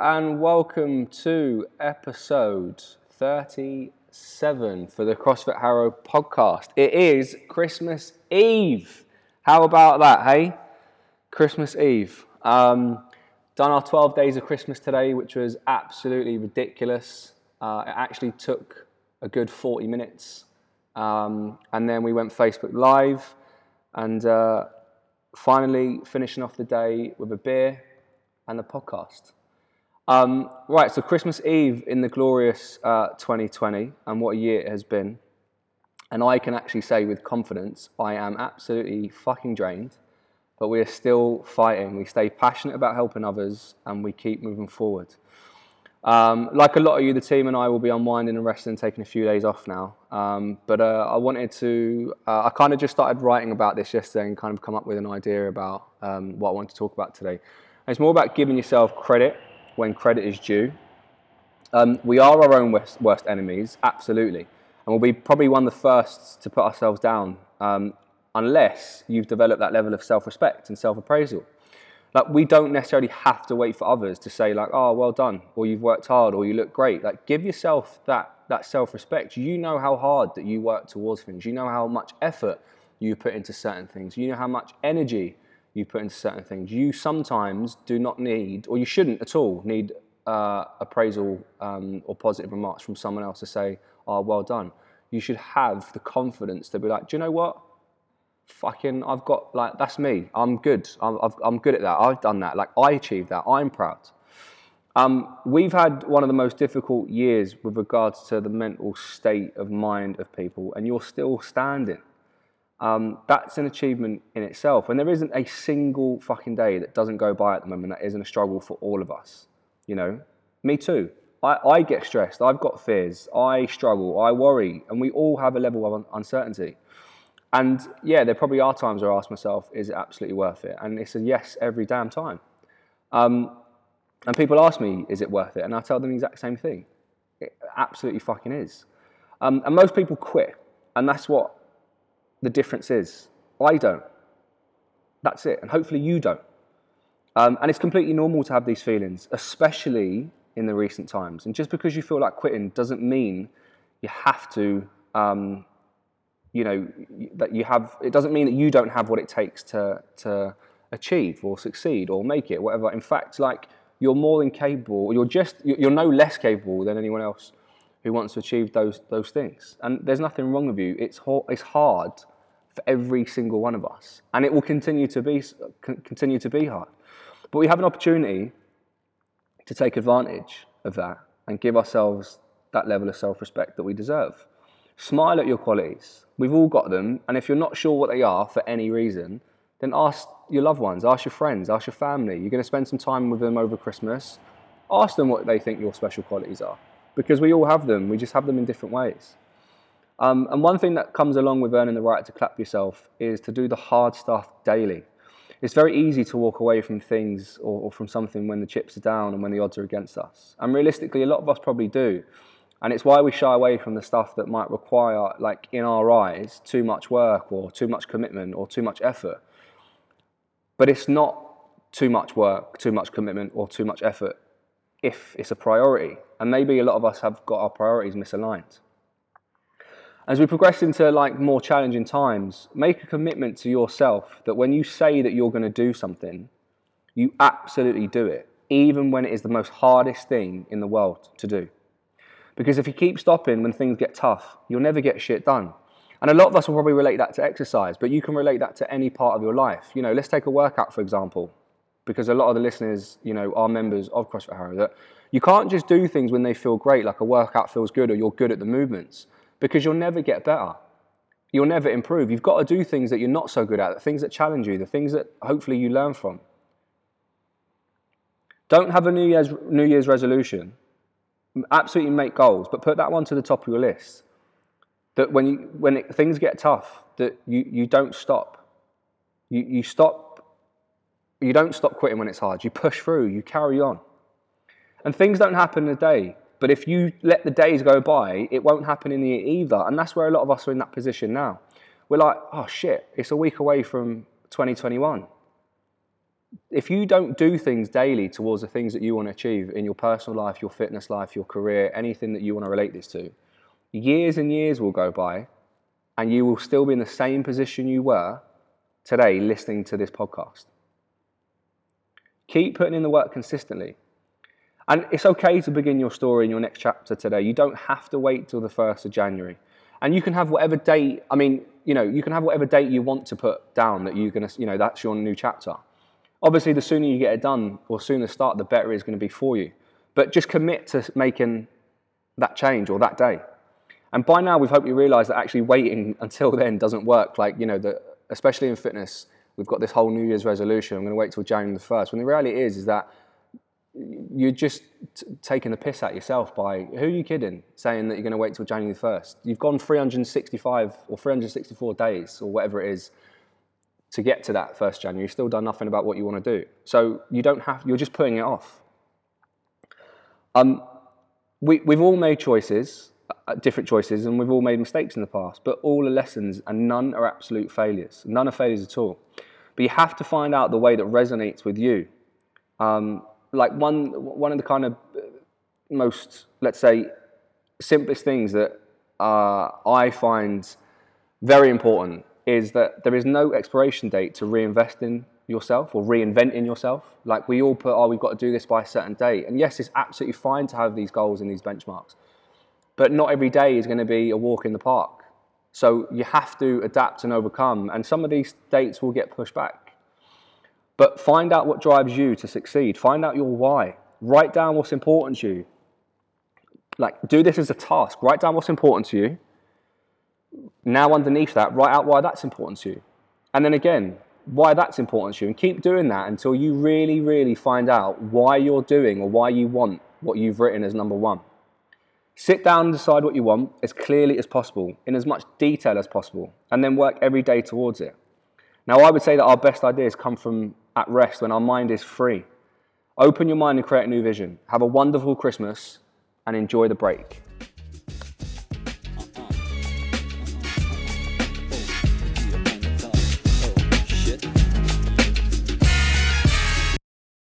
and welcome to episode 37 for the CrossFit Harrow podcast. It is Christmas Eve. How about that, hey? Christmas Eve. Um, done our 12 days of Christmas today, which was absolutely ridiculous. Uh, it actually took a good 40 minutes. Um, and then we went Facebook Live and uh, finally finishing off the day with a beer and the podcast. Um, right, so Christmas Eve in the glorious uh, 2020, and what a year it has been. And I can actually say with confidence, I am absolutely fucking drained, but we are still fighting. We stay passionate about helping others, and we keep moving forward. Um, like a lot of you, the team and I will be unwinding and resting, taking a few days off now. Um, but uh, I wanted to, uh, I kind of just started writing about this yesterday and kind of come up with an idea about um, what I want to talk about today. And it's more about giving yourself credit when credit is due. Um, we are our own worst, worst, enemies, absolutely. And we'll be probably one of the first to put ourselves down um, unless you've developed that level of self respect and self appraisal. Like, we don't necessarily have to wait for others to say, like, oh, well done, or you've worked hard, or you look great. Like, give yourself that, that self respect. You know how hard that you work towards things, you know how much effort you put into certain things, you know how much energy you put into certain things. You sometimes do not need, or you shouldn't at all, need uh, appraisal um, or positive remarks from someone else to say, oh, well done. You should have the confidence to be like, do you know what? Fucking, I've got, like, that's me. I'm good. I'm, i am good at that. I've done that. Like, I achieved that. I'm proud. Um, we've had one of the most difficult years with regards to the mental state of mind of people, and you're still standing um, that's an achievement in itself. And there isn't a single fucking day that doesn't go by at the moment that isn't a struggle for all of us. You know, me too. I, I get stressed. I've got fears. I struggle. I worry. And we all have a level of uncertainty. And yeah, there probably are times where I ask myself, is it absolutely worth it? And it's a yes every damn time. Um, and people ask me, is it worth it? And I tell them the exact same thing. It absolutely fucking is. Um, and most people quit. And that's what the difference is. I don't. That's it. And hopefully you don't. Um, and it's completely normal to have these feelings, especially in the recent times. And just because you feel like quitting doesn't mean you have to, um, you know, that you have, it doesn't mean that you don't have what it takes to, to achieve or succeed or make it, whatever. In fact, like, you're more than capable, you're just, you're no less capable than anyone else who wants to achieve those, those things. And there's nothing wrong with you. It's, it's hard for every single one of us. And it will continue to be, continue to be hard. But we have an opportunity to take advantage of that and give ourselves that level of self respect that we deserve. Smile at your qualities. We've all got them. And if you're not sure what they are for any reason, then ask your loved ones, ask your friends, ask your family. You're going to spend some time with them over Christmas. Ask them what they think your special qualities are. Because we all have them, we just have them in different ways. Um, and one thing that comes along with earning the right to clap yourself is to do the hard stuff daily. It's very easy to walk away from things or, or, from something when the chips are down and when the odds are against us. And realistically, a lot of us probably do. And it's why we shy away from the stuff that might require, like in our eyes, too much work or too much commitment or too much effort. But it's not too much work, too much commitment, or too much effort if it's a priority. And maybe a lot of us have got our priorities misaligned. As we progress into like more challenging times, make a commitment to yourself that when you say that you're going to do something, you absolutely do it, even when it is the most hardest thing in the world to do. Because if you keep stopping when things get tough, you'll never get shit done. And a lot of us will probably relate that to exercise, but you can relate that to any part of your life. You know, let's take a workout, for example, because a lot of the listeners, you know, are members of CrossFit Harrow, that you can't just do things when they feel great, like a workout feels good or you're good at the movements because you'll never get better. You'll never improve. You've got to do things that you're not so good at, the things that challenge you, the things that hopefully you learn from. Don't have a New Year's, New Year's resolution. Absolutely make goals, but put that one to the top of your list. That when, you, when it, things get tough, that you, you don't stop. You, you stop. You don't stop quitting when it's hard. You push through. You carry on. And things don't happen in a day. But if you let the days go by, it won't happen in the year either. And that's where a lot of us are in that position now. We're like, oh shit, it's a week away from 2021. if you don't do things daily towards the things that you want to achieve in your personal life, your fitness life, your career, anything that you want to relate this to, years and years will go by and you will still be in the same position you were today listening to this podcast. Keep putting in the work consistently. And it's okay to begin your story in your next chapter today. You don't have to wait till the 1st of January. And you can have whatever date, I mean, you know, you can have whatever date you want to put down that you're going to, you know, that's your new chapter. Obviously, the sooner you get it done or sooner start, the better it's going to be for you. But just commit to making that change or that day. And by now, we've hoped you realise that actually waiting until then doesn't work. Like, you know, the, especially in fitness, we've got this whole New Year's resolution. I'm going to wait till January the 1st. When the reality is, is that you're just taking the piss at yourself by who are you kidding saying that you're going to wait till January 1st? You've gone 365 or 364 days or whatever it is to get to that 1st January. You've still done nothing about what you want to do. So you don't have, you're just putting it off. Um, we, we've all made choices uh, different choices, and we've all made mistakes in the past, but all are lessons, and none are absolute failures. None are failures at all. But you have to find out the way that resonates with you. Um, like one, one of the kind of uh, most, let's say, simplest things that uh, I find very important is that there is no expiration date to reinvest in yourself or reinvent in yourself. Like we all put, oh, we've got to do this by a certain date. And yes, it's absolutely fine to have these goals and these benchmarks. But not every day is going to be a walk in the park. So you have to adapt and overcome. And some of these dates will get pushed back. But find out what drives you to succeed. Find out your why. Write down what's important to you. Like, do this as a task. Write down what's important to you. Now, underneath that, write out why that's important to you. And then again, why that's important to you. And keep doing that until you really, really find out why you're doing or why you want what you've written as number one. Sit down and decide what you want as clearly as possible, in as much detail as possible, and then work every day towards it. Now, I would say that our best ideas come from at rest when our mind is free. Open your mind and create a new vision. Have a wonderful Christmas and enjoy the break.